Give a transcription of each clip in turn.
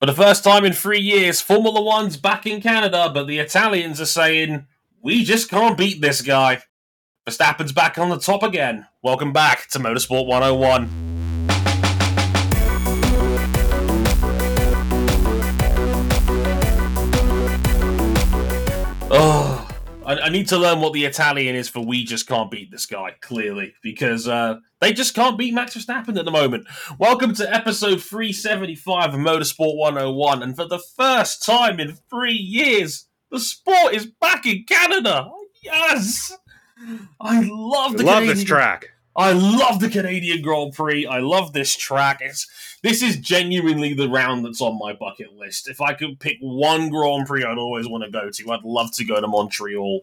For the first time in three years, Formula One's back in Canada, but the Italians are saying, we just can't beat this guy. Verstappen's back on the top again. Welcome back to Motorsport 101. I, I, need to learn what the Italian is for we just can't beat this guy, clearly, because uh, they just can't beat Max Verstappen at the moment. Welcome to episode 375 of Motorsport 101, and for the first time in three years, the sport is back in Canada. Yes! I love the love Canadian... this track. I love the Canadian Grand Prix. I love this track. It's this is genuinely the round that's on my bucket list. If I could pick one Grand Prix I'd always want to go to, I'd love to go to Montreal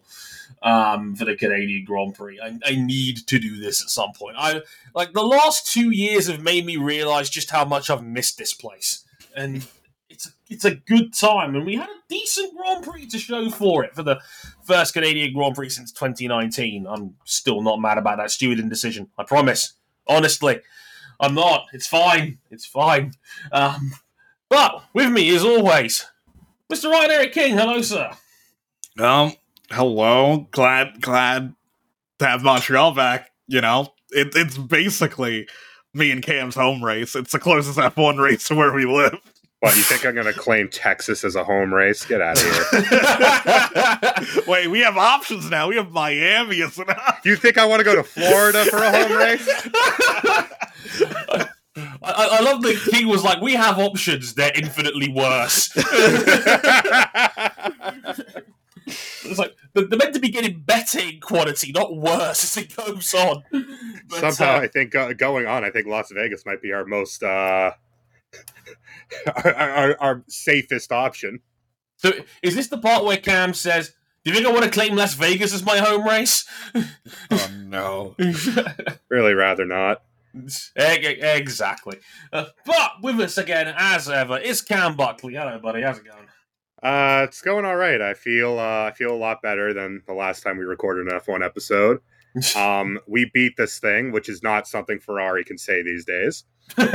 um, for the Canadian Grand Prix. I, I, need to do this at some point. I like the last two years have made me realize just how much I've missed this place, and it's a, good time. And we had a decent Grand Prix to show for it for the first Canadian Grand Prix since 2019. I'm still not mad about that steward indecision. I promise. Honestly, I'm not. It's fine. It's fine. Um, but with me, as always, Mr. Ryan Eric King. Hello, sir. Um, hello. Glad, glad to have Montreal back. You know, it, it's basically me and Cam's home race. It's the closest F1 race to where we live. What, you think I'm going to claim Texas as a home race? Get out of here. Wait, we have options now. We have Miami as an option. You think I want to go to Florida for a home race? I, I, love that King was like, we have options, they're infinitely worse. it's like they're meant to be getting better in quality, not worse as it goes on. But, Somehow, uh, I think uh, going on, I think Las Vegas might be our most uh, our, our, our safest option. So, is this the part where Cam says, "Do you think I want to claim Las Vegas as my home race?" oh no, really rather not. Exactly. Uh, but with us again, as ever, is Cam Buckley. Hello, buddy. How's it going? Uh, it's going all right. I feel uh, I feel a lot better than the last time we recorded an F1 episode. Um, we beat this thing, which is not something Ferrari can say these days. and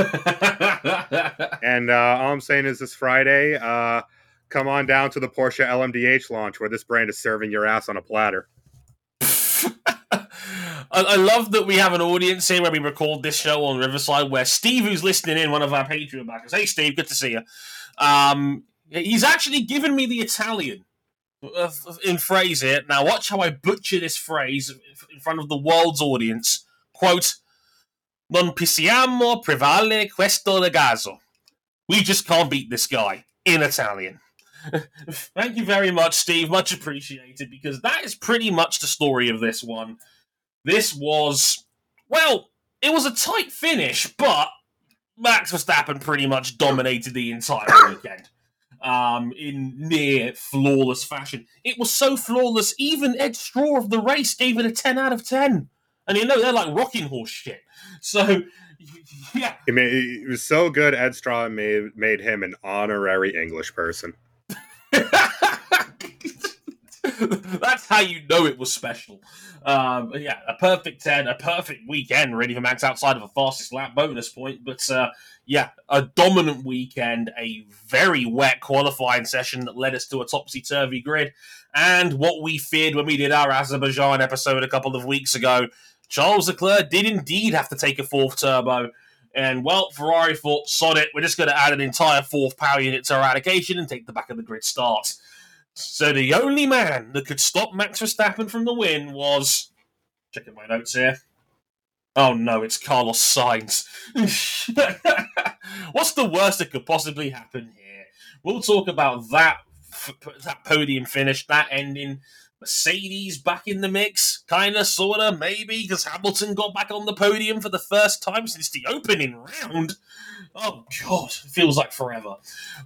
uh, all I'm saying is this Friday, uh, come on down to the Porsche LMDH launch where this brand is serving your ass on a platter. I, love that we have an audience here where we record this show on Riverside, where Steve, who's listening in, one of our Patreon backers, hey Steve, good to see you. Um, he's actually given me the Italian Uh, in phrase here. Now, watch how I butcher this phrase in front of the world's audience. Quote: Non possiamo prevale questo ragazzo. We just can't beat this guy in Italian. Thank you very much, Steve. Much appreciated because that is pretty much the story of this one. This was, well, it was a tight finish, but Max Verstappen pretty much dominated the entire weekend um, in near flawless fashion. It was so flawless, even Edd Straw of the race gave it a 10 out of 10. And you know, they're like rocking horse shit. So, yeah. It, made, it was so good, Edd Straw made, made him an honorary English person. That's how you know it was special. Um, yeah, a perfect 10, a perfect weekend, really, for Max outside of a fastest lap bonus point. But uh, yeah, a dominant weekend, a very wet qualifying session that led us to a topsy turvy grid. And what we feared when we did our Azerbaijan episode a couple of weeks ago Charles Leclerc did indeed have to take a fourth turbo. And well, Ferrari thought, sod it, we're just going to add an entire fourth power unit to our allocation and take the back of the grid start. So the only man that could stop Max Verstappen from the win was. Checking my notes here. Oh no, it's Carlos Sainz. What's the worst that could possibly happen here? We'll talk about that that podium finish, that ending, Mercedes back in the mix, kind of, sort of, maybe, because Hamilton got back on the podium for the first time since the opening round. Oh, God, feels like forever.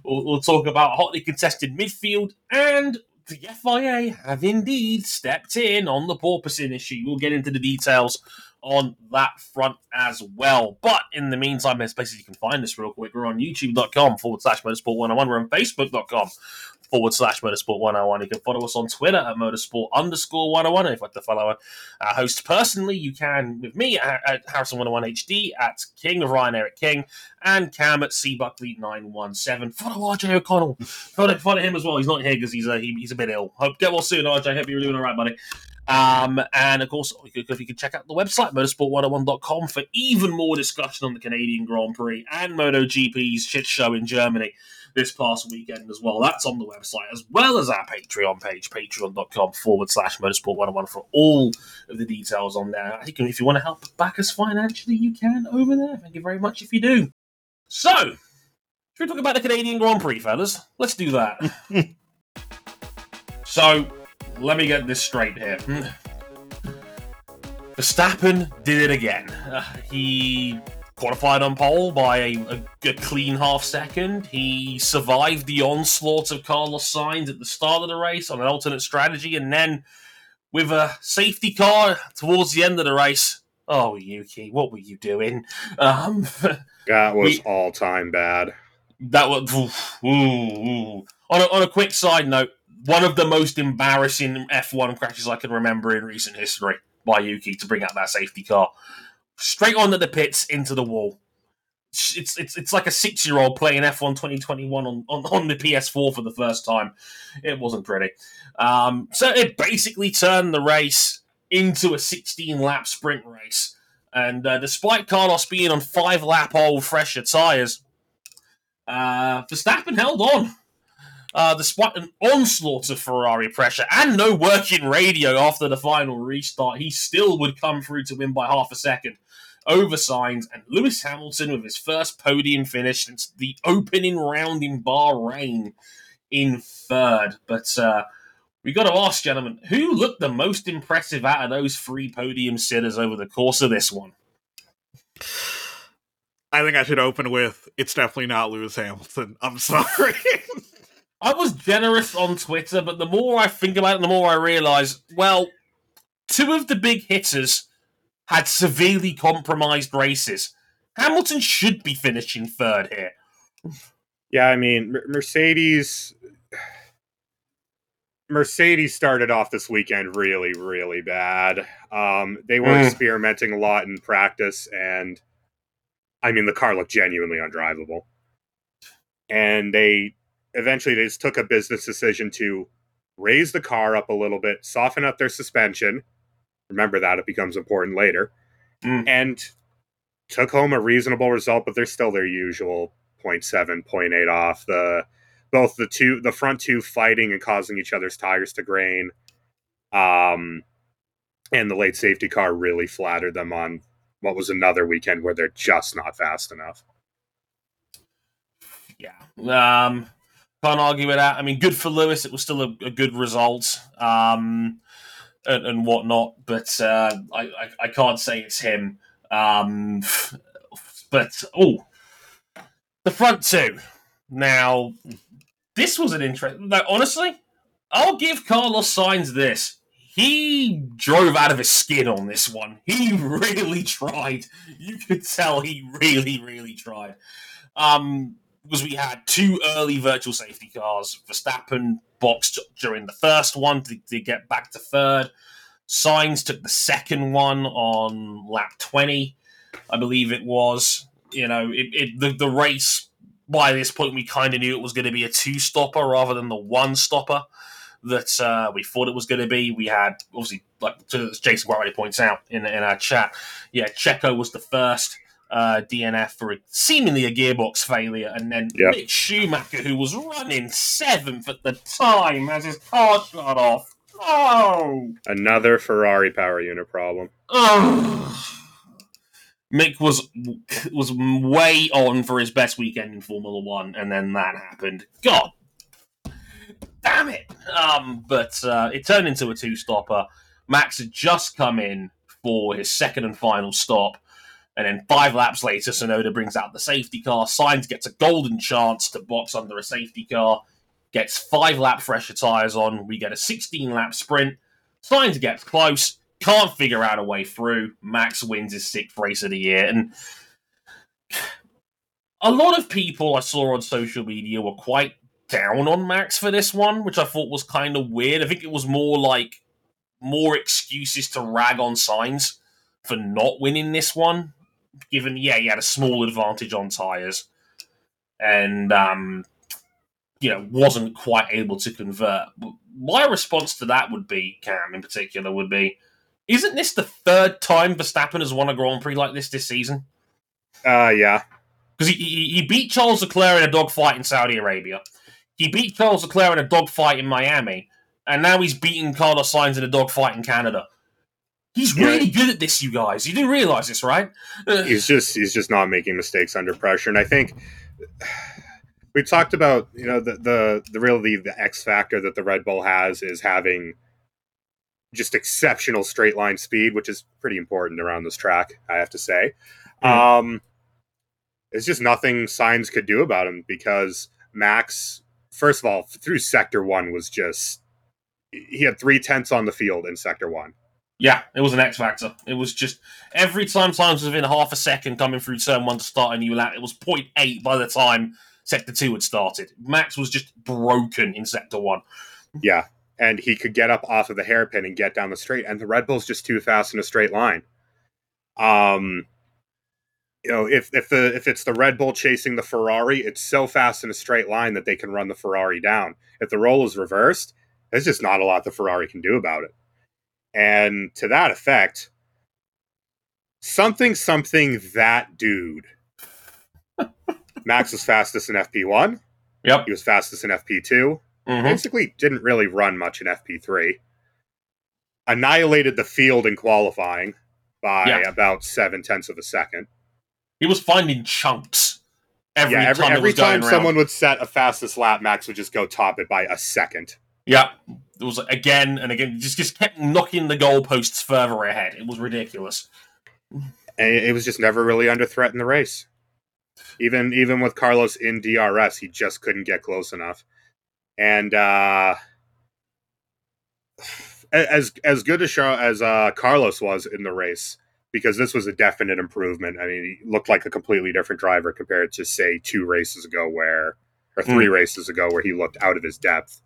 We'll, we'll talk about a hotly contested midfield, and the FIA have indeed stepped in on the porpoising issue. We'll get into the details on that front as well. But in the meantime, there's places you can find us real quick. We're on youtube.com forward slash motorsport 101. We're on facebook.com forward slash motorsport 101. You can follow us on Twitter at motorsport underscore 101. And if you'd like to follow our host personally, you can with me at, at Harrison101HD, at King of Ryan Eric King, and Cam at cbuckley917. Follow RJ O'Connell. Follow, follow him as well. He's not here because he's, uh, he, he's a bit ill. Hope get well soon, RJ. Hope you're doing all right, buddy. Um, and of course, if you can check out the website, motorsport101.com, for even more discussion on the Canadian Grand Prix and MotoGP's shit show in Germany this past weekend as well. That's on the website, as well as our Patreon page, patreon.com forward slash motorsport101 for all of the details on there. You can, if you want to help back us financially, you can over there. Thank you very much if you do. So, should we talk about the Canadian Grand Prix, fellas? Let's do that. so, let me get this straight here. Verstappen did it again. Uh, he qualified on pole by a, a, clean half second. He survived the onslaught of Carlos Sainz at the start of the race on an alternate strategy, and then with a safety car towards the end of the race. Oh, Yuki, what were you doing? Um, that was all time bad. That was ooh, ooh. On, a, on a quick side note one of the most embarrassing F1 crashes I can remember in recent history by Yuki to bring out that safety car. Straight onto the pits into the wall. It's it's it's like a six year old playing F1 2021 on, on, on the PS4 for the first time. It wasn't pretty. Um, so it basically turned the race into a 16 lap sprint race. And uh, despite Carlos being on five lap old fresher tyres, uh, Verstappen held on uh, despite an onslaught of Ferrari pressure and no working radio after the final restart, he still would come through to win by half a second over Sainz and Lewis Hamilton with his first podium finish since the opening round in Bahrain in third. But uh, we got to ask, gentlemen, who looked the most impressive out of those three podium sitters over the course of this one? I think I should open with it's definitely not Lewis Hamilton. I'm sorry. I was generous on Twitter, but the more I think about it, the more I realise, well, two of the big hitters had severely compromised races. Hamilton should be finishing third here. Yeah, I mean, Mercedes. Mercedes started off this weekend really, really bad. Um, they were mm. experimenting a lot in practice, and I mean, the car looked genuinely undrivable. And they eventually they just took a business decision to raise the car up a little bit, soften up their suspension. Remember that it becomes important later. Mm. And took home a reasonable result, but they're still their usual 0.7, 0.8 off. The both the two the front two fighting and causing each other's tires to grain. Um and the late safety car really flattered them on what was another weekend where they're just not fast enough. Yeah. Um can't argue with that. I mean, good for Lewis. It was still a, a good result um, and, and, whatnot, but uh, I, I, I, can't say it's him. Um, but, oh, the front two. Now, this was an interesting. Now, honestly, I'll give Carlos Sainz this. He drove out of his skin on this one. He really tried. You could tell he really, really tried. Um, because we had two early virtual safety cars. Verstappen boxed during the first one to, to get back to third. Sainz took the second one on lap 20, I believe it was. You know, it, it the, the race, by this point, we kind of knew it was going to be a two stopper rather than the one stopper that uh, we thought it was going to be. We had, obviously, like as Jason already points out in, in our chat, yeah, Checo was the first uh, DNF for a, seemingly a gearbox failure, and then yep. Mick Schumacher, who was running seventh at the time, has his car shut off. Oh, another Ferrari power unit problem. Oh. Mick was was way on for his best weekend in Formula One, and then that happened. God, damn it! Um, but uh, it turned into a two stopper. Max had just come in for his second and final stop and then five laps later, Tsunoda brings out the safety car. Sainz gets a golden chance to box under a safety car, gets five lap fresher tyres on. We get a 16 lap sprint. Sainz gets close, can't figure out a way through. Max wins his sixth race of the year. And a lot of people I saw on social media were quite down on Max for this one, which I thought was kind of weird. I think it was more like more excuses to rag on sainz for not winning this one, given yeah he had a small advantage on tires, and um, you know wasn't quite able to convert. My response to that would be Cam in particular would be, isn't this the third time Verstappen has won a Grand Prix like this this season? Uh, yeah. Because he, he, he beat Charles Leclerc in a dogfight in Saudi Arabia. He beat Charles Leclerc in a dogfight in Miami. And now he's beating Carlos Sainz in a dogfight in Canada. He's Yeah. really good at this, you guys. You didn't realize this, right? Uh, he's just he's just not making mistakes under pressure and i think we talked about you know the the the really the x factor that the red bull has is having just exceptional straight line speed which is pretty important around this track i have to say um it's just nothing sainz could do about him because max first of all through sector one was just he had three tenths on the field in sector one Yeah, it was an X factor. It was just every time times within half a second coming through turn one to start a new lap, it was 0.8 by the time sector two had started. Max was just broken in sector one. Yeah, and he could get up off of the hairpin and get down the straight, and the Red Bull's just too fast in a straight line. Um, you know, if if the if it's the Red Bull chasing the Ferrari, it's so fast in a straight line that they can run the Ferrari down. If the role is reversed, there's just not a lot the Ferrari can do about it. And to that effect, something something that dude. Max was fastest in FP1. Yep. He was fastest in FP2 hmm basically didn't really run much in FP3. Annihilated the field in qualifying by Yeah. about seven tenths of a second. He was finding chunks every yeah, every, time every time someone would set a fastest lap, Max would just go top it by a second. Yeah, it was again and again. Just just kept knocking the goalposts further ahead. It was ridiculous. It it was just never really under threat in the race. Even even with Carlos in DRS, he just couldn't get close enough. And uh as as good as Char- as uh, Carlos was in the race, because this was a definite improvement. I mean, he looked like a completely different driver compared to say two races ago, where or three races ago, where he looked out of his depth.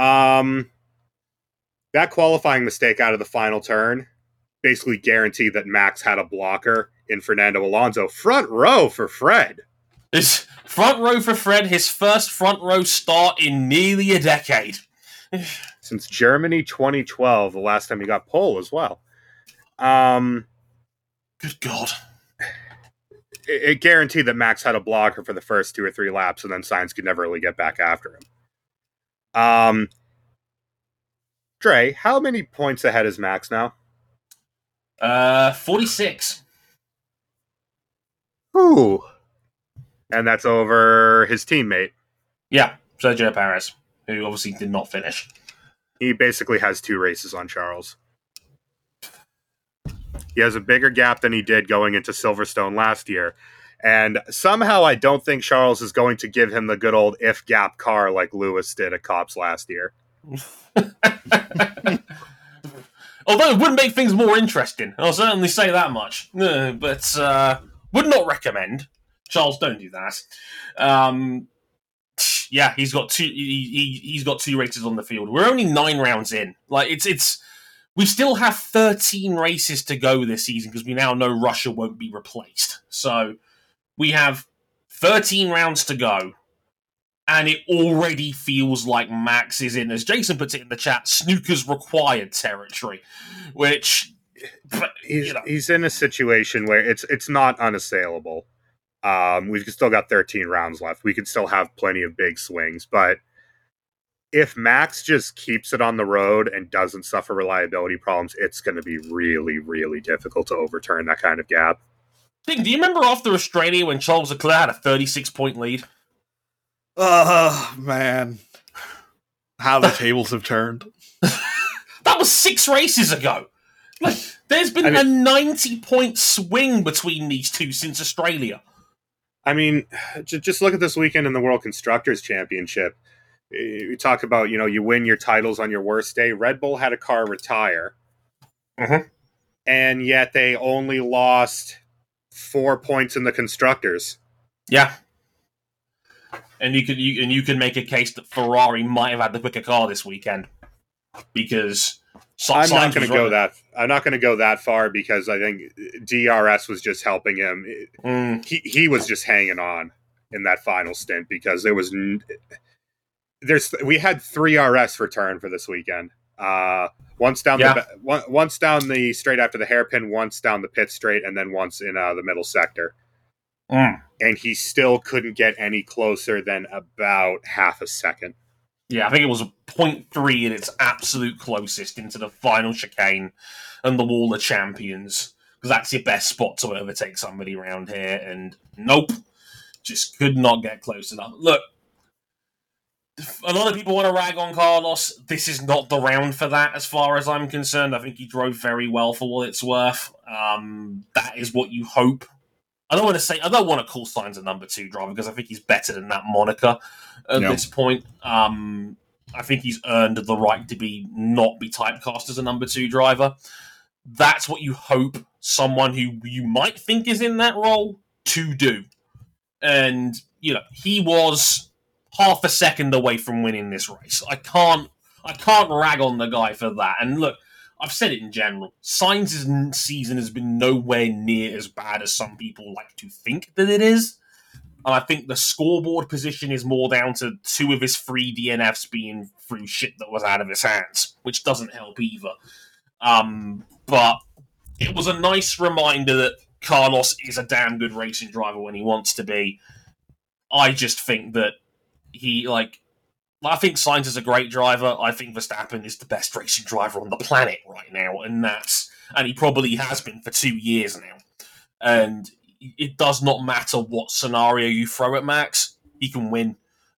Um, that qualifying mistake out of the final turn basically guaranteed that Max had a blocker in Fernando Alonso. Front row for Fred. His front row for Fred, his first front row start in nearly a decade. since Germany 2012, the last time he got pole as well. Um, Good God. it, it guaranteed that Max had a blocker for the first two or three laps, and then Sainz could never really get back after him. Um, Dre, how many points ahead is Max now? Uh, 46. Ooh. And that's over his teammate. Yeah, Sergio Perez, who obviously did not finish. He basically has two races on Charles. He has a bigger gap than he did going into Silverstone last year. And somehow I don't think Charles is going to give him the good old if gap car like Lewis did at Copse last year. Although it would make things more interesting, I'll certainly say that much. But uh, would not recommend. Charles, don't do that. Um, yeah, he's got two. He, he, he's got two races on the field. We're only nine rounds in. Like it's it's. We still have thirteen races to go this season because we now know Russia won't be replaced. So we have thirteen rounds to go and it already feels like Max is in, as Jason puts it in the chat, snooker's required territory, which but, He's, you know, he's in a situation where it's it's not unassailable. Um, we've still got 13 rounds left. We could still have plenty of big swings, but if Max just keeps it on the road and doesn't suffer reliability problems, it's going to be really, really difficult to overturn that kind of gap. Do you remember after Australia when Charles Leclerc had a 36 point lead? Oh man, how the tables have turned. That was six races ago. Like, There's been a 90 point swing between these two since Australia. I mean, just look at this weekend in the World Constructors Championship. Eh, We talk about, you know, you win your titles on your worst day. Red Bull had a car retire, Mhm. and yet they only lost four points in the constructors. Yeah. and you could you, and you can make a case that Ferrari might have had the quicker car this weekend because I'm not going to go that. I'm not going to go that far because I think DRS was just helping him. Mm. He he was just hanging on in that final stint because there was n- there's we had three RS return for this weekend. Uh, once down Yeah. the once down the straight after the hairpin, once down the pit straight, and then once in uh, the middle sector. Mm. And he still couldn't get any closer than about half a second. Yeah, I think it was a point three in its absolute closest into the final chicane and the Wall of Champions because that's your best spot to overtake somebody around here. And nope, just could not get close enough. Look, a lot of people want to rag on Carlos. This is not the round for that, as far as I'm concerned. I think he drove very well for what it's worth. Um, that is what you hope. I don't want to say I don't want to call Sainz a number two driver because I think he's better than that moniker at Yeah. this point. Um, I think he's earned the right to be not be typecast as a number two driver. That's what you hope someone who you might think is in that role to do. And you know, he was half a second away from winning this race. I can't I can't rag on the guy for that. And look, I've said it in general. N- season has been nowhere near as bad as some people like to think that it is. And I think the scoreboard position is more down to two of his three DNFs being through shit that was out of his hands, which doesn't help either. Um, but it was a nice reminder that Carlos is a damn good racing driver when he wants to be. I just think that he like I think Sainz is a great driver. I think Verstappen is the best racing driver on the planet right now, and that's and he probably has been for two years now. And it does not matter what scenario you throw at Max, he can win.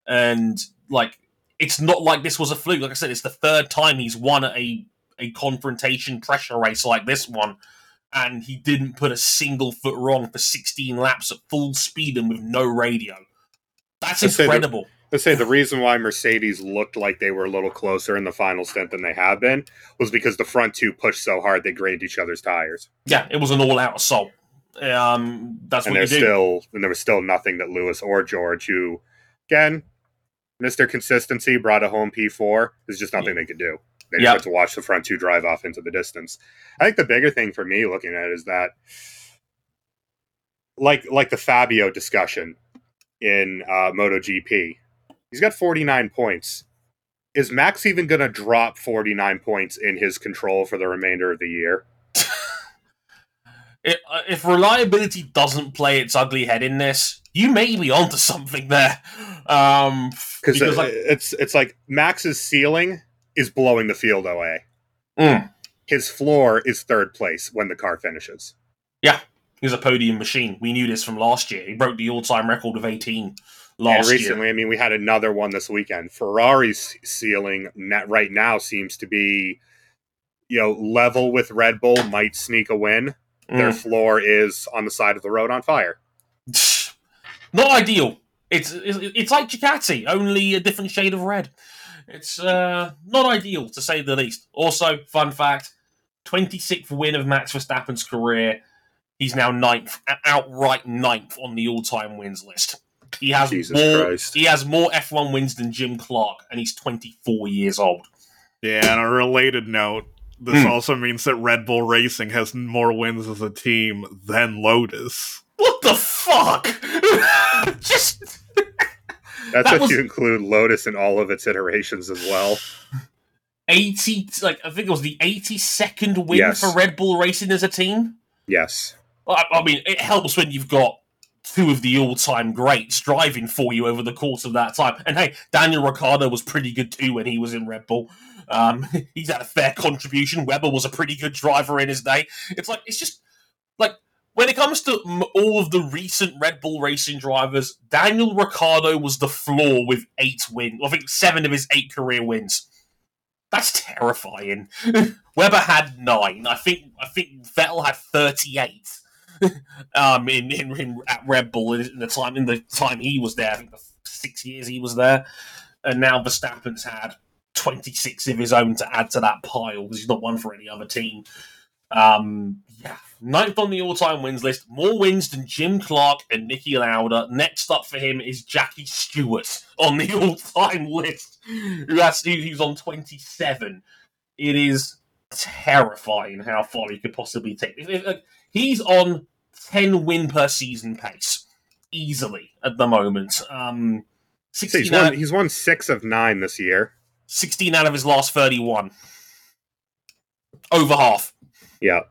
And like it's not like this was a fluke. Like I said, it's the third time he's won a a confrontation pressure race like this one, and he didn't put a single foot wrong for 16 laps at full speed and with no radio. That's incredible. Let's say the reason why Mercedes looked like they were a little closer in the final stint than they have been was because the front two pushed so hard they grained each other's tires, Yeah, it was an all-out assault. Um, that's and what you there's do. still and there was still nothing that Lewis or George, who again, Mister Consistency, brought a home P4. There's just nothing they could do. They just Yep. had to watch the front two drive off into the distance. I think the bigger thing for me looking at it is that, like like the Fabio discussion in uh, MotoGP, he's got 49 points. Is Max even going to drop 49 points in his control for the remainder of the year? It, uh, if reliability doesn't play its ugly head in this, you may be onto something there. Um, Because because like, it's it's like Max's ceiling is blowing the field away. Mm. His floor is third place when the car finishes. Yeah, he's a podium machine. We knew this from last year. He broke the all-time record of 18 And last year. recently, I mean, we had another one this weekend. Ferrari's ceiling net right now seems to be, you know, level with Red Bull, might sneak a win. Their Mm. floor is on the side of the road on fire. Not ideal. It's, it's it's like Ducati, only a different shade of red. It's uh, not ideal to say the least. Also, fun fact: twenty sixth win of Max Verstappen's career. He's now ninth, outright ninth on the all time wins list. He has Jesus more. Christ. He has more F one wins than Jim Clark, and he's twenty four years old. Yeah, on a related note, this Hmm. also means that Red Bull Racing has more wins as a team than Lotus. What the fuck? Just That's That if was- you include Lotus in all of its iterations as well. 80 like i think it was the 82nd win Yes. for red bull racing as a team Yes. I, I mean it helps when you've got two of the all-time greats driving for you over the course of that time and hey daniel ricciardo was pretty good too when he was in red bull um, he's had a fair contribution webber was a pretty good driver in his day it's like it's just like when it comes to all of the recent Red Bull racing drivers, Daniel Ricciardo was the floor with eight wins. I think seven of his eight career wins. That's terrifying. Webber had nine. I think I think Vettel had thirty eight. um, in, in, in at Red Bull in the time in the time he was there. I think the six years he was there, and now Verstappen's had twenty six of his own to add to that pile because he's not one for any other team. Um, yeah, ninth on the all-time wins list, more wins than Jim Clark and Niki Lauda. Next up for him is Jackie Stewart on the all-time list, who has on 27. It is terrifying how far he could possibly take. If- if- He's on 10 win per season pace easily at the moment. Um, So 16 he's out, won, he's won six of nine this year. 16 out of his last 31. Over half. Yeah.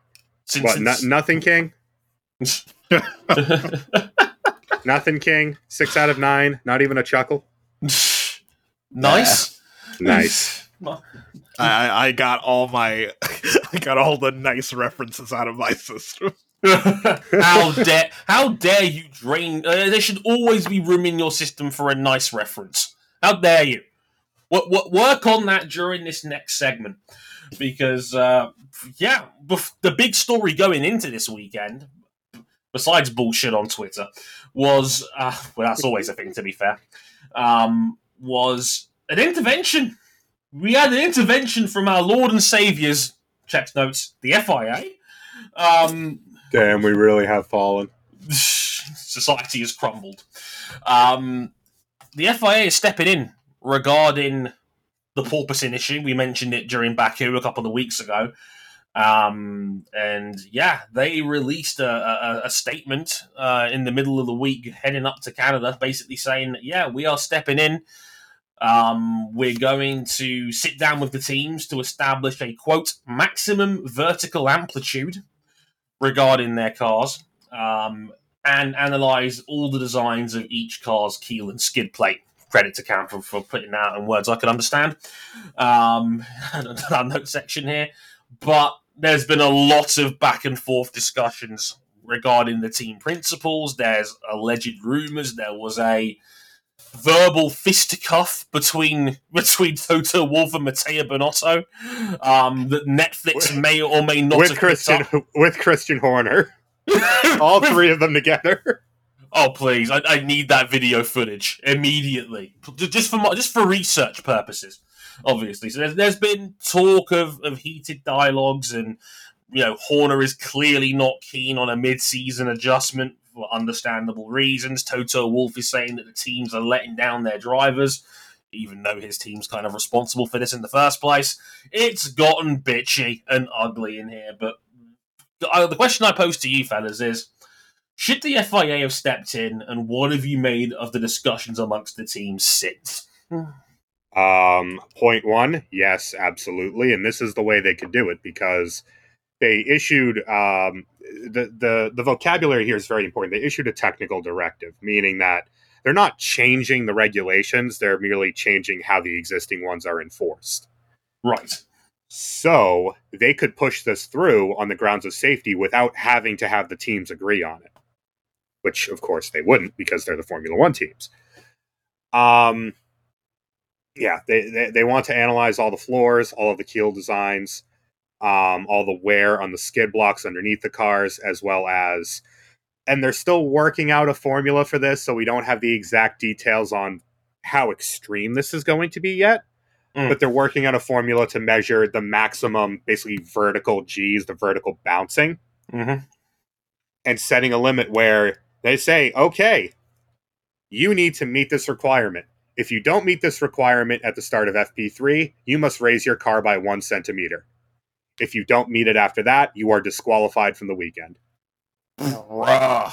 Since, What? No, since- nothing, King. Nothing, King. Six out of nine. Not even a chuckle. nice. Nice. I, I got all my I got all the nice references out of my system. how dare how dare you drain uh, there should always be room in your system for a nice reference. How dare you? What, what work on that during this next segment. Because uh yeah bef- the big story going into this weekend besides bullshit on twitter was uh well that's always a thing to be fair um was an intervention. We had an intervention from our lord and saviors checks notes the fia um Damn, we really have fallen. society has crumbled. Um, the FIA is stepping in regarding the porpoising issue. We mentioned it during Baku a couple of weeks ago. Um, and yeah, they released a, a, a statement uh, in the middle of the week heading up to Canada, basically saying, yeah, we are stepping in. Um, we're going to sit down with the teams to establish a quote maximum vertical amplitude regarding their cars um, and analyze all the designs of each car's keel and skid plate. Credit to Cam for, for putting that in words I could understand. Um, our note section here, but there's been a lot of back and forth discussions regarding the team principals. There's alleged rumors there was a verbal fisticuff between between Toto Wolff and Mattia Binotto um, that Netflix may or may not with Christian with Christian Horner. All three of them together. Oh please! I, I need that video footage immediately, just for my, just for research purposes, obviously. So there's, there's been talk of, of heated dialogues, and you know Horner is clearly not keen on a mid-season adjustment for understandable reasons. Toto Wolff is saying that the teams are letting down their drivers, even though his team's kind of responsible for this in the first place. It's gotten bitchy and ugly in here, but the, the question I pose to you fellas is should the FIA have stepped in, and what have you made of the discussions amongst the teams since? Um, point one, yes, absolutely, and this is the way they could do it because they issued um, the the the vocabulary here is very important. They issued a technical directive, meaning that they're not changing the regulations; they're merely changing how the existing ones are enforced. Right. So they could push this through on the grounds of safety without having to have the teams agree on it, which of course they wouldn't because they're the Formula One teams. Um, yeah, they, they they want to analyze all the floors, all of the keel designs, um, all the wear on the skid blocks underneath the cars, as well as, and they're still working out a formula for this, so we don't have the exact details on how extreme this is going to be yet Mm. but they're working on a formula to measure the maximum, basically vertical G's, the vertical bouncing, Mm-hmm. and setting a limit where they say, okay, you need to meet this requirement. If you don't meet this requirement at the start of FP3, you must raise your car by one centimeter. If you don't meet it after that, you are disqualified from the weekend. Bruh.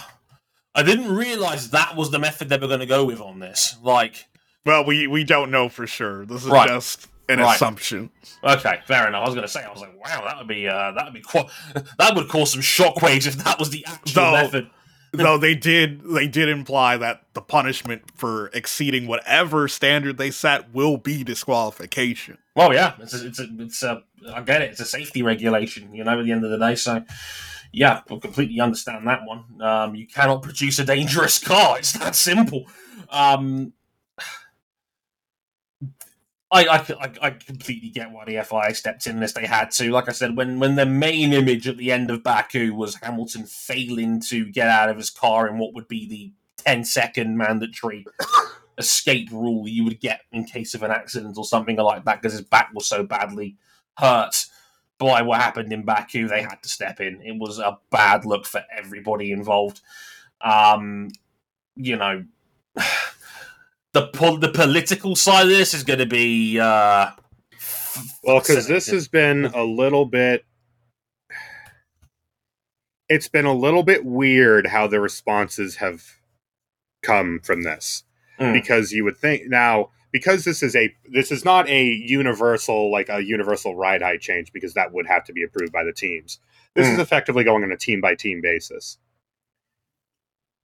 I didn't realize that was the method they were going to go with on this. Like, Well, we we don't know for sure. This is Right. just an Right. assumption. okay, fair enough. I was going to say, I was like, wow, that would be uh, that would be quite that would cause some shockwaves if that was the actual No. method. Though they did they did imply that the punishment for exceeding whatever standard they set will be disqualification. Well, yeah, it's a, it's a, it's a, I get it. It's a safety regulation, you know. At the end of the day, so yeah, I completely understand that one. Um, you cannot produce a dangerous car. It's that simple. Um, I, I, I, completely get why the FIA stepped in this. They had to. Like I said, when when the main image at the end of Baku was Hamilton failing to get out of his car in what would be the 10 second mandatory escape rule you would get in case of an accident or something like that because his back was so badly hurt. by what happened in Baku, they had to step in. It was a bad look for everybody involved. Um, you know, the pol- the political side of this is going to be uh, well because this has been a little bit. It's been a little bit weird how the responses have come from this Mm. because you would think now because this is a this is not a universal like a universal ride height change because that would have to be approved by the teams. This is effectively going on a team by team basis.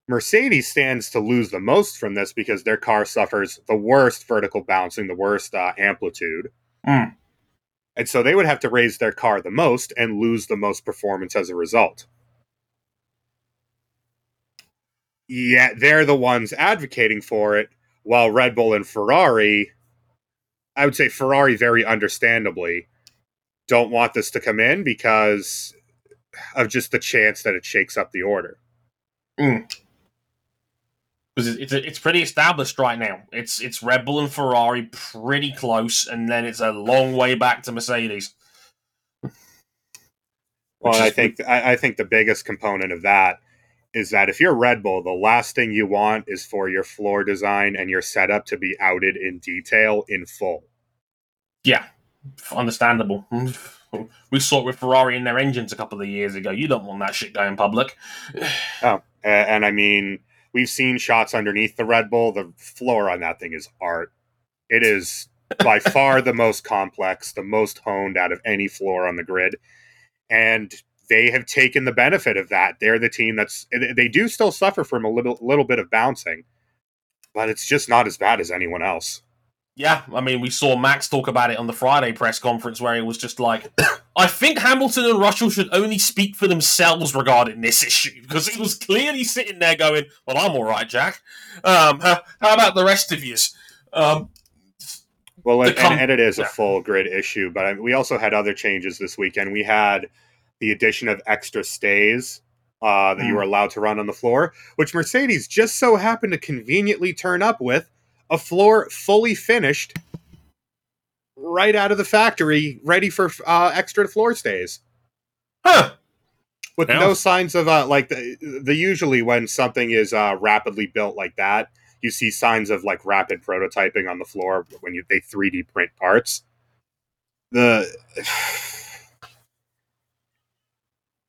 Mercedes stands to lose the most from this because their car suffers the worst vertical bouncing, the worst uh, amplitude. Mm. And so they would have to raise their car the most and lose the most performance as a result. Yet they're the ones advocating for it, while Red Bull and Ferrari, I would say Ferrari very understandably, don't want this to come in because of just the chance that it shakes up the order. Because it's it's pretty established right now. It's it's Red Bull and Ferrari pretty close, and then it's a long way back to Mercedes. Well, I think I, I think the biggest component of that is that if you're Red Bull, the last thing you want is for your floor design and your setup to be outed in detail in full. Yeah, understandable. We saw it with Ferrari in their engines a couple of years ago. You don't want that shit going public. Oh, a- And, I mean, we've seen shots underneath the Red Bull. The floor on that thing is art. It is by far the most complex, the most honed out of any floor on the grid. And they have taken the benefit of that. They're the team that's they do still suffer from a little little bit of bouncing, but it's just not as bad as anyone else. Yeah, I mean, we saw Max talk about it on the Friday press conference where he was just like, I think Hamilton and Russell should only speak for themselves regarding this issue because he was clearly sitting there going, Well, I'm all right, Jack. Um, how, how about the rest of yous? Um, Well, and, com- and it is a full grid issue, but I, we also had other changes this weekend. We had the addition of extra stays uh, that you Mm. were allowed to run on the floor, which Mercedes just so happened to conveniently turn up with a floor fully finished right out of the factory, ready for uh, extra floor stays. huh. With Yeah. no signs of uh, like the, the usually when something is uh, rapidly built like that, you see signs of like rapid prototyping on the floor when you they 3D print parts. The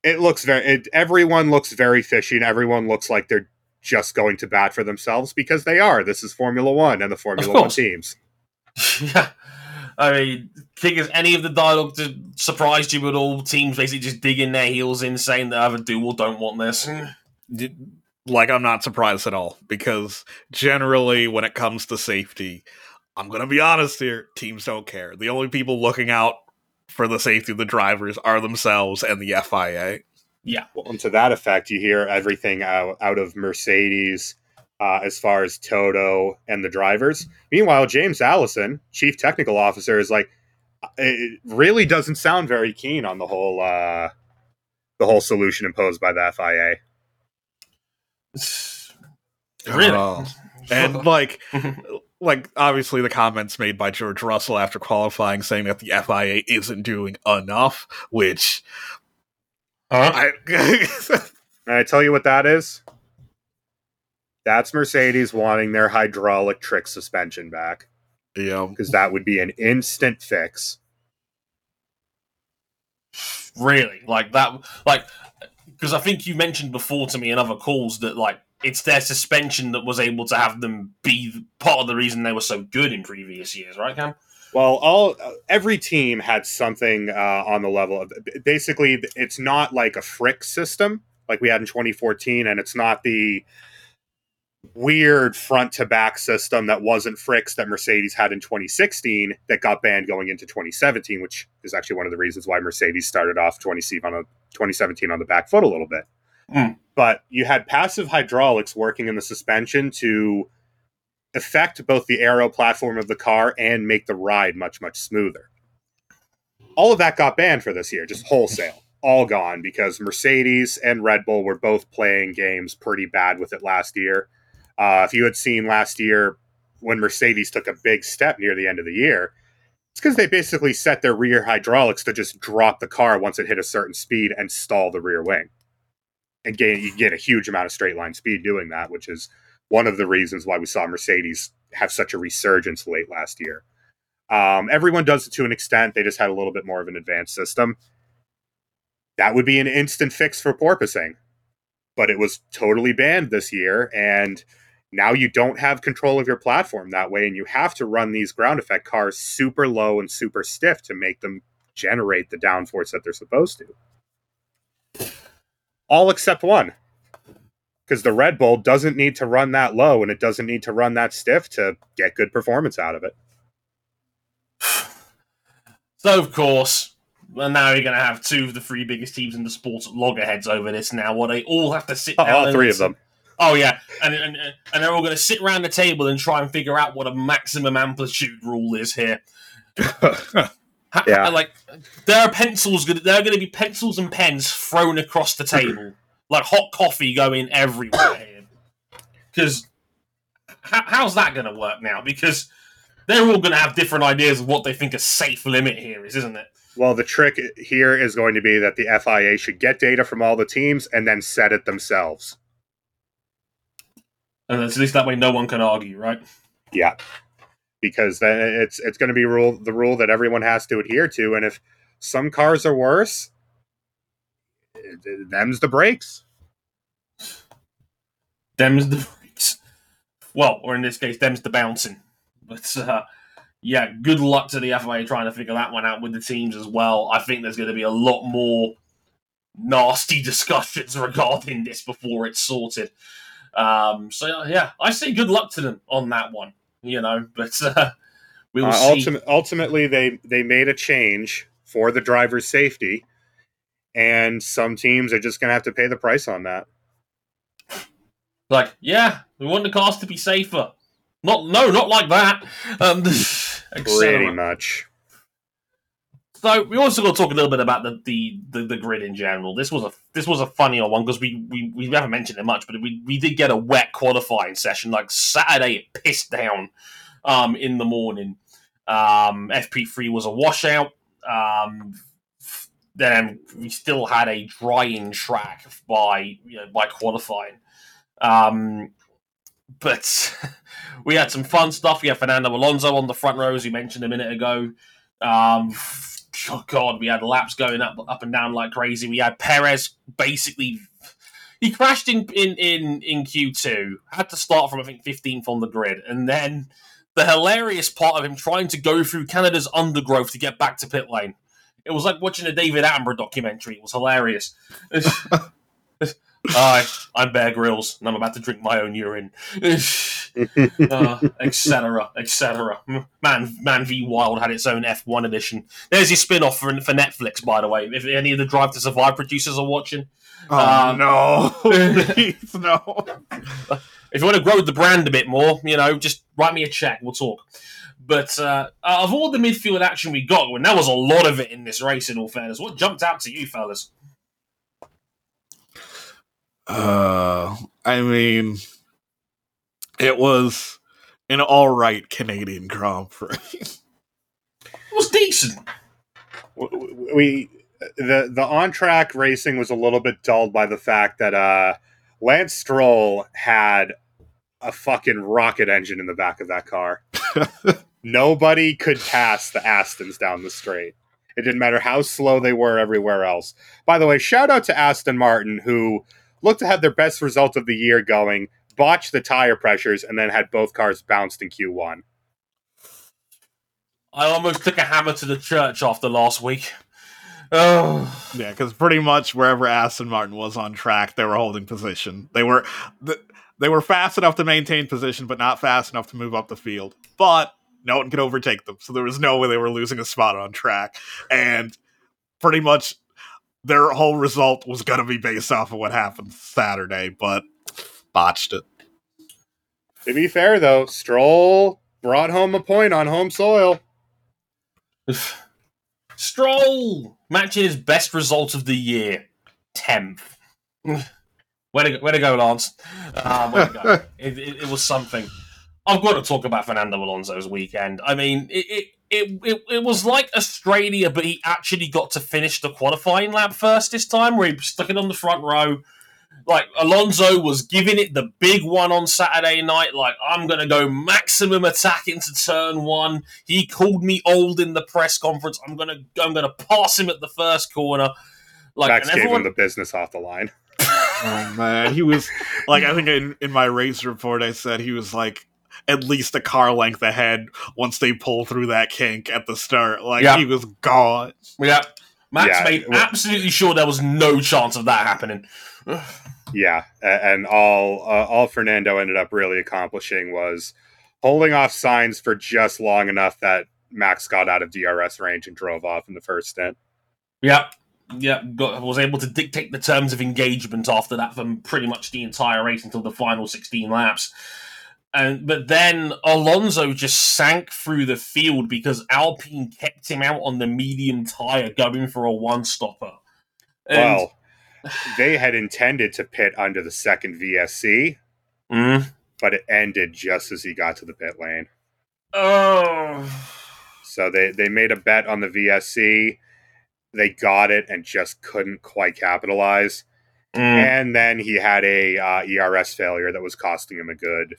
it looks very it, everyone looks very fishy and everyone looks like they're just going to bat for themselves because they are. This is Formula One and the Formula One teams. yeah. I mean, King, has any of the dialogue to surprised you at all? Teams basically just digging their heels in, saying that either do or don't want this. Mm. Like, I'm not surprised at all because generally, when it comes to safety, I'm going to be honest here, teams don't care. The only people looking out for the safety of the drivers are themselves and the FIA. Well, and to that effect, you hear everything out, out of Mercedes uh, as far as Toto and the drivers. Meanwhile, James Allison, chief technical officer, is like, uh, it really doesn't sound very keen on the whole uh, the whole solution imposed by the FIA. really? Oh. And like, like obviously the comments made by George Russell after qualifying saying that the FIA isn't doing enough, which Huh? I I tell you what that is. That's Mercedes wanting their hydraulic trick suspension back yeah, because that would be an instant fix. Really, like that, like because I think you mentioned before to me in other calls that like it's their suspension that was able to have them be part of the reason they were so good in previous years, right, Cam? Well, all every team had something uh, on the level of basically it's not like a FRIC system like we had in 2014, and it's not the weird front to back system that wasn't FRICs that Mercedes had in 2016 that got banned going into 2017, which is actually one of the reasons why Mercedes started off 20 on a 2017 on the back foot a little bit. Mm. But you had passive hydraulics working in the suspension to affect both the aero platform of the car and make the ride much much smoother. All of that got banned for this year, just wholesale, all gone because Mercedes and Red Bull were both playing games pretty bad with it last year. Uh, if you had seen last year when Mercedes took a big step near the end of the year, It's because they basically set their rear hydraulics to just drop the car once it hit a certain speed and stall the rear wing. And gain, you get a huge amount of straight line speed doing that, which is one of the reasons why we saw Mercedes have such a resurgence late last year. Um, everyone does it to an extent. They just had a little bit more of an advanced system. That would be an instant fix for porpoising, but it was totally banned this year. And now you don't have control of your platform that way, and you have to run these ground effect cars super low and super stiff to make them generate the downforce that they're supposed to. All except one. Because the Red Bull doesn't need to run that low and it doesn't need to run that stiff to get good performance out of it. So, of course, well, now you're going to have two of the three biggest teams in the sport loggerheads over this now, what they all have to sit Oh, down all three of them. Oh yeah, and and, and they're all going to sit around the table and try and figure out what a maximum amplitude rule is here. Yeah. like there are pencils. There are going to be pencils and pens thrown across the table, like hot coffee going everywhere here. Because how's that going to work now? Because they're all going to have different ideas of what they think a safe limit here is, isn't it? Well, the trick here is going to be that the FIA should get data from all the teams and then set it themselves. And at least that way, no one can argue, right? Yeah, because then it's it's going to be rule the rule that everyone has to adhere to, and if some cars are worse, them's the breaks. Them's the breaks. Well, or in this case, them's the bouncing. But uh, yeah, good luck to the FIA trying to figure that one out with the teams as well. I think there's going to be a lot more nasty discussions regarding this before it's sorted. Um, so yeah, I say good luck to them on that one. You know, but uh, we will Uh, see. ultimately, they they made a change for the driver's safety, and some teams are just going to have to pay the price on that. Like, yeah, we want the cars to be safer. Not, no, not like that. Um, Pretty much. So we also got to talk a little bit about the, the, the, the grid in general. This was a this was a funnier one because we, we, we haven't mentioned it much, but we, we did get a wet qualifying session. Like Saturday, it pissed down um, in the morning. Um, FP3 was a washout. Um, then we still had a drying track by you know, by qualifying. Um, but we had some fun stuff. We had Fernando Alonso on the front row, as you mentioned a minute ago. Um, oh God, we had laps going up, up and down like crazy. We had Perez basically. He crashed in, in, in, in Q2, had to start from, I think, 15th on the grid. And then the hilarious part of him trying to go through Canada's undergrowth to get back to pit lane. It was like watching a David Attenborough documentary. It was hilarious. Hi, I'm Bear Grylls, and I'm about to drink my own urine. uh, etc. etc. Man, Man v Wild had its own F1 edition. There's your spin-off for, for Netflix, by the way. If any of the Drive to Survive producers are watching, Oh Um, no! Please no! if you want to grow the brand a bit more, you know, just write me a check. We'll talk. But uh, of all the midfield action we got, and there was a lot of it in this race, in all fairness, what jumped out to you, fellas? Uh, I mean, it was an all right Canadian Grand Prix. It was decent. we the the on track racing was a little bit dulled by the fact that uh Lance Stroll had a fucking rocket engine in the back of that car. Nobody could pass the Astons down the straight. It didn't matter how slow they were everywhere else. By the way, shout out to Aston Martin who looked to have their best result of the year going, botched the tire pressures, and then had both cars bounced in Q1. Uh, I almost took a hammer to the church after last week. Oh, yeah, because pretty much wherever Aston Martin was on track, they were holding position. They were th- they were fast enough to maintain position, but not fast enough to move up the field. But no one could overtake them, so there was no way they were losing a spot on track. And pretty much their whole result was going to be based off of what happened Saturday, but botched it. To be fair, though, Stroll brought home a point on home soil. Stroll matching his best result of the year, tenth. Where to go, where to go Lance? Um, where to go? it, it, it was something. I've got to talk about Fernando Alonso's weekend. I mean, it, it it, it it was like Australia, but he actually got to finish the qualifying lap first this time, where he stuck it on the front row. Like Alonso was giving it the big one on Saturday night. Like I'm gonna go maximum attack into turn one. He called me old in the press conference. I'm gonna I'm gonna pass him at the first corner. Like Max and gave everyone, him the business off the line. Oh man, he was like I think in, in my race report I said he was like at least a car length ahead once they pull through that kink at the start. Like Yeah. he was gone. yeah, Max Yeah, made well- absolutely sure there was no chance of that happening. Yeah, and all uh, all Fernando ended up really accomplishing was holding off Sainz for just long enough that Max got out of DRS range and drove off in the first stint. Yeah, yeah, got, was able to dictate the terms of engagement after that for pretty much the entire race until the final 16 laps. And but then Alonso just sank through the field because Alpine kept him out on the medium tire, going for a one stopper. well, they had intended to pit under the second VSC, Mm. but it ended just as he got to the pit lane. oh, So they they made a bet on the VSC. They got it and just couldn't quite capitalize. Mm. And then he had a uh, ERS failure that was costing him a good,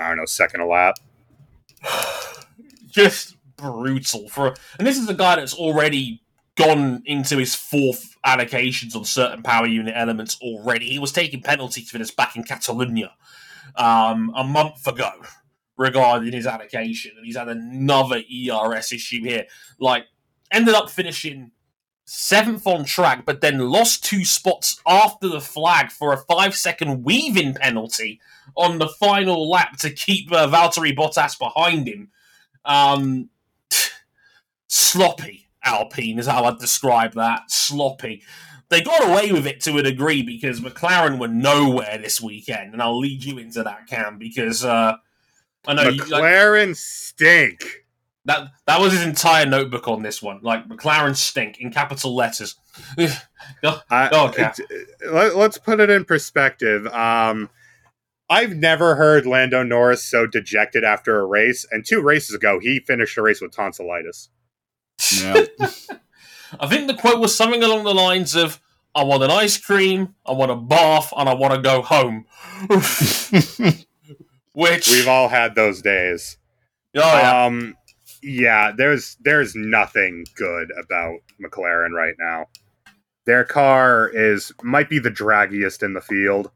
I don't know, second a lap. just brutal for and this is a guy that's already gone into his fourth allocations on certain power unit elements already he was taking penalties for this back in catalonia um, a month ago regarding his allocation and he's had another ers issue here like ended up finishing seventh on track but then lost two spots after the flag for a five second weaving penalty on the final lap to keep uh, Valtteri Bottas behind him um, sloppy Alpine is how I'd describe that. Sloppy. They got away with it to a degree because McLaren were nowhere this weekend, and I'll lead you into that, Cam, because uh, I know you, like, McLaren stink. That that was his entire notebook on this one. Like McLaren stink in capital letters. I, Oh, okay. it- let, us put it in perspective. Um, I've never heard Lando Norris so dejected after a race, and two races ago, he finished a race with tonsillitis. Yeah. I think the quote was something along the lines of, "I want an ice cream, I want a bath, and I want to go home." Which We've all had those days. oh yeah. Um, yeah, there's there's nothing good about McLaren right now. Their car is might be the draggiest in the field,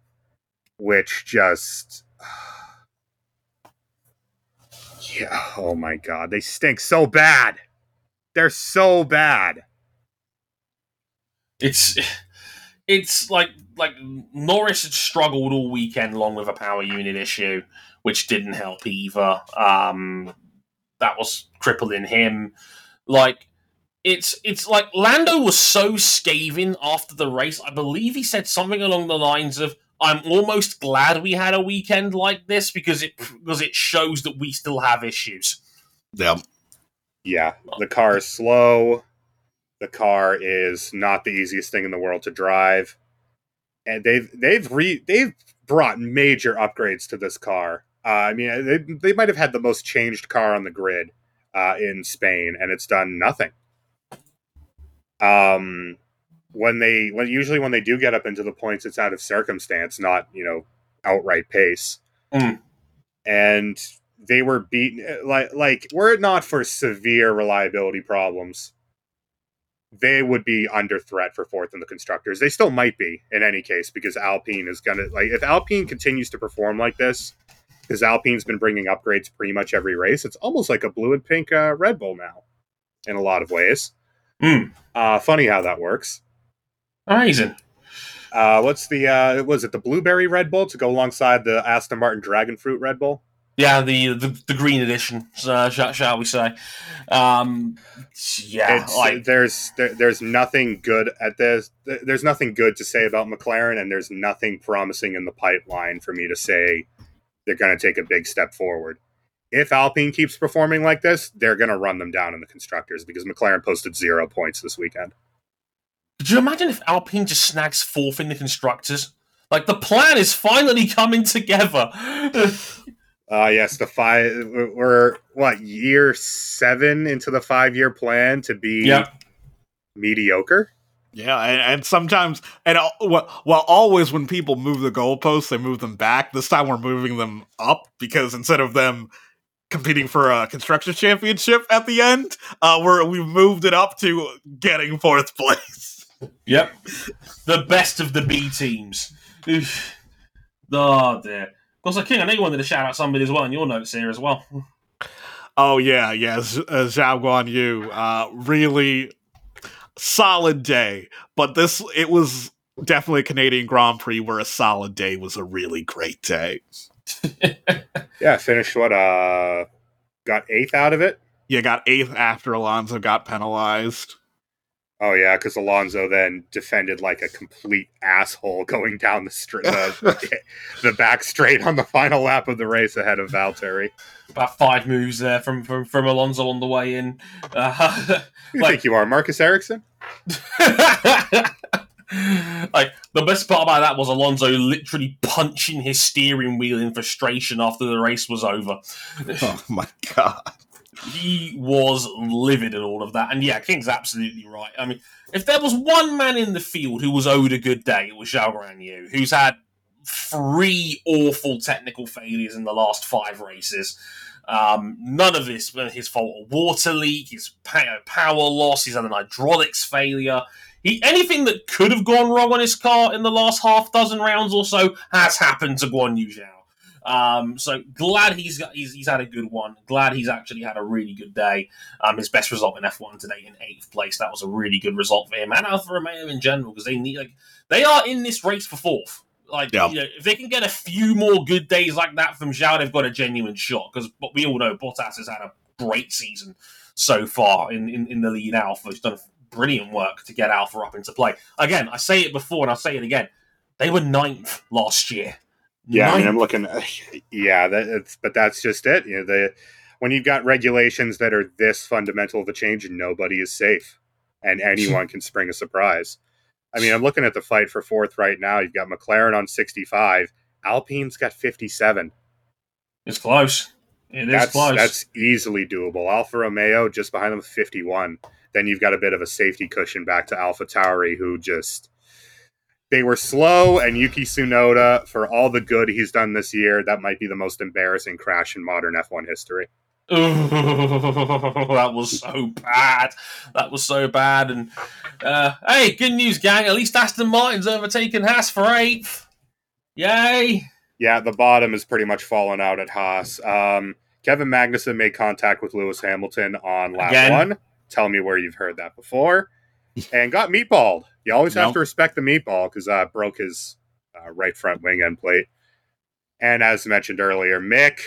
which just yeah. Oh my god, they stink so bad. They're so bad. it's it's like like Norris had struggled all weekend long with a power unit issue, which didn't help either. Um, that was crippling him. Like it's it's like Lando was so scathing after the race. I believe he said something along the lines of. I'm almost glad we had a weekend like this because it because it shows that we still have issues. yeah. Yeah, the car is slow. The car is not the easiest thing in the world to drive, and they've they've re they've brought major upgrades to this car. Uh, I mean, they they might have had the most changed car on the grid uh, in Spain, and it's done nothing. Um, when they when usually when they do get up into the points, it's out of circumstance, not you know outright pace. Mm. And they were beaten like like were it not for severe reliability problems they would be under threat for fourth in the constructors they still might be in any case because alpine is gonna like if alpine continues to perform like this because alpine's been bringing upgrades pretty much every race it's almost like a blue and pink uh, red bull now in a lot of ways Hmm. uh, funny how that works Amazing. uh, what's the uh, was it the blueberry red bull to go alongside the aston martin dragon fruit red bull Yeah, the the, the green edition, uh, shall, shall we say? Um, yeah, like there's there, there's nothing good at this there's nothing good to say about mclaren and there's nothing promising in the pipeline for me to say they're going to take a big step forward if alpine keeps performing like this they're going to run them down in the constructors because mclaren posted zero points this weekend could you imagine if Alpine just snags fourth in the constructors? Like the plan is finally coming together. Uh, yes, the five. We're what year seven into the five-year plan to be Yep. mediocre. Yeah, and, and sometimes, and well, well, always when people move the goalposts, they move them back. This time we're moving them up because instead of them competing for a construction championship at the end, uh, we're we've moved it up to getting fourth place. Yep. the best of the B teams. Oof. Oh dear. Because King, I know you wanted to shout out somebody as well in your notes here as well. Oh yeah, yeah, Z- uh, Zhou Guanyu, uh, really solid day. But this, it was definitely a Canadian Grand Prix where a solid day was a really great day. Yeah, finished what? Uh, got eighth out of it. You got eighth after Alonso got penalized. Oh yeah, because Alonso then defended like a complete asshole going down the straight, the, the back straight on the final lap of the race ahead of Valtteri. About five moves there from from, from Alonso on the way in. Uh, Who you Like- think you are, Marcus Ericsson? like the best part about that was Alonso literally punching his steering wheel in frustration after the race was over. Oh my god. He was livid at all of that. And yeah, King's absolutely right. I mean, if there was one man in the field who was owed a good day, it was Zhou Guanyu, who's had three awful technical failures in the last five races. Um, none of this was his fault. A water leak, his power loss, he's had an hydraulics failure. He, anything that could have gone wrong on his car in the last half dozen rounds or so has happened to Guanyu Zhou. Um, so glad he's got he's, he's had a good one. Glad he's actually had a really good day. Um, his best result in F1 today in eighth place. That was a really good result for him and Alfa Romeo in general because they need like they are in this race for fourth. Like Yeah. you know, if they can get a few more good days like that from Zhou, they've got a genuine shot. Because but we all know Bottas has had a great season so far in, in, in the lead Alfa. He's done brilliant work to get Alfa up into play. Again, I say it before and I'll say it again. They were ninth last year. Yeah, I mean, I'm looking. Uh, yeah, that, it's but that's just it. You know, the when you've got regulations that are this fundamental of a change, nobody is safe, and anyone can spring a surprise. I mean, I'm looking at the fight for fourth right now. You've got McLaren on 65, Alpine's got 57. It's close. It is That's close. that's easily doable. Alfa Romeo just behind them, with 51. Then you've got a bit of a safety cushion back to Alpha Tauri, who just they were slow. And Yuki Tsunoda, for all the good he's done this year, that might be the most embarrassing crash in modern F1 history. that was so bad. That was so bad. And uh, hey, good news, gang. At least Aston Martin's overtaken Haas for eighth. Yay! Yeah, the bottom is pretty much fallen out at Haas. Um, Kevin Magnussen made contact with Lewis Hamilton on lap Again? one. Tell me where you've heard that before. And got meatballed. You always have to respect the meatball because uh, broke his uh, right front wing end plate. And as mentioned earlier, Mick.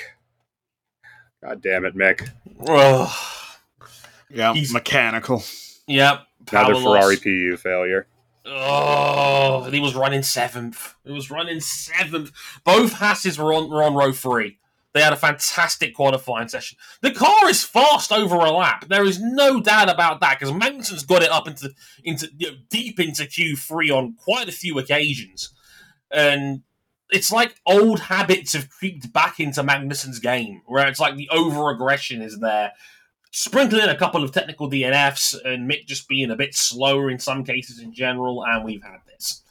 God damn it, Mick. Ugh. Yeah, He's- mechanical. Yep. Power Another Ferrari. PU failure. Oh, and he was running seventh. He was running seventh. Both Hasses were on, were on row three. They had a fantastic qualifying session. The car is fast over a lap. There is no doubt about that because Magnussen's got it up into into you know, deep into Q3 on quite a few occasions, and it's like old habits have creeped back into Magnussen's game, where it's like the over aggression is there. Sprinkling in a couple of technical DNFs and Mick just being a bit slower in some cases in general, and we've had this.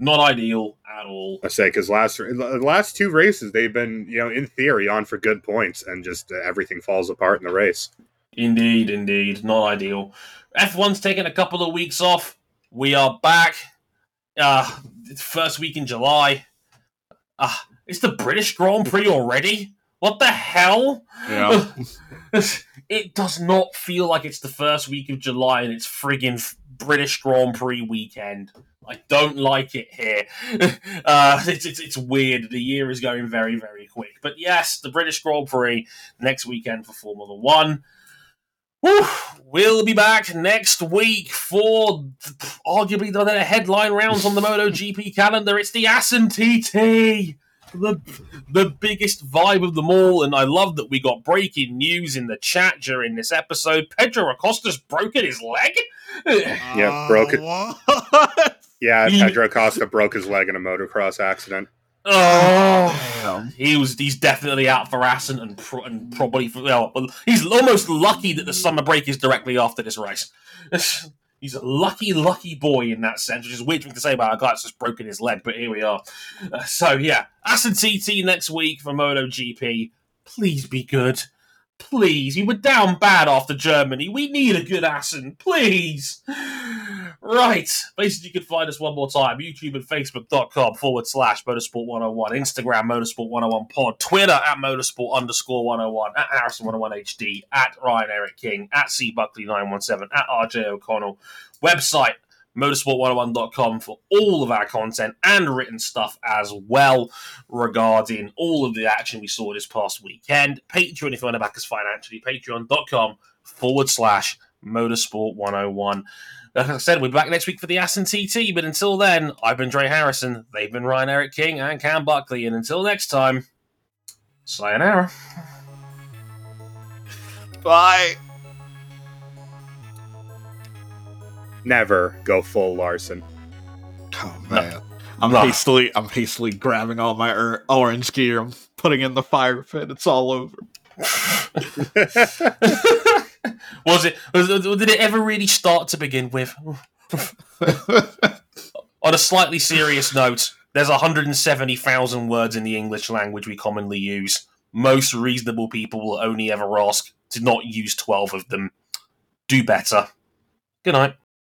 Not ideal at all. I say because last the last two races they've been you know in theory on for good points and just uh, everything falls apart in the race. Indeed, indeed, not ideal. F1's taking a couple of weeks off. We are back. Uh, first week in July. Uh, it's the British Grand Prix already? What the hell? Yeah. it does not feel like it's the first week of July and it's friggin' British Grand Prix weekend. I don't like it here. Uh, it's, it's, it's weird. The year is going very, very quick. But yes, the British Grand Prix next weekend for Formula One. We'll be back next week for arguably the headline rounds on the MotoGP calendar. It's the Assen TT, the the biggest vibe of them all, and I love that we got breaking news in the chat during this episode. Pedro Acosta's broken his leg. Yeah, broke it. Uh, yeah, Pedro Acosta broke his leg in a motocross accident. Oh, Damn. he was. He's definitely out for Assen and, pro- and probably for. Well, well, he's almost lucky that the summer break is directly after this race. he's a lucky, lucky boy in that sense, which is weird thing to say about a guy that's just broken his leg. But here we are. Uh, so yeah, Assen TT next week for MotoGP. Please be good. Please, you were down bad after Germany. We need a good Assen, please. Right. Basically, you can find us one more time YouTube and Facebook.com forward slash Motorsport 101, Instagram Motorsport 101 Pod, Twitter at Motorsport underscore 101, at Harrison 101 HD, at Ryan Eric King, at C Buckley 917, at RJ O'Connell. Website motorsport101.com for all of our content and written stuff as well regarding all of the action we saw this past weekend. Patreon, if you want to back us financially, patreon.com forward slash motorsport 101. Like I said, we'll be back next week for the Assen TT, but until then, I've been Dre Harrison, they've been Ryan Eric King and Cam Buckley, and until next time, sayonara. Bye. Never go full Larson. Oh man. I'm No. hastily I'm hastily grabbing all my or- orange gear, I'm putting in the fire pit, it's all over. was it? Was, did it ever really start to begin with? On a slightly serious note, there's 170,000 words in the English language we commonly use. Most reasonable people will only ever ask to not use 12 of them. Do better. Good night.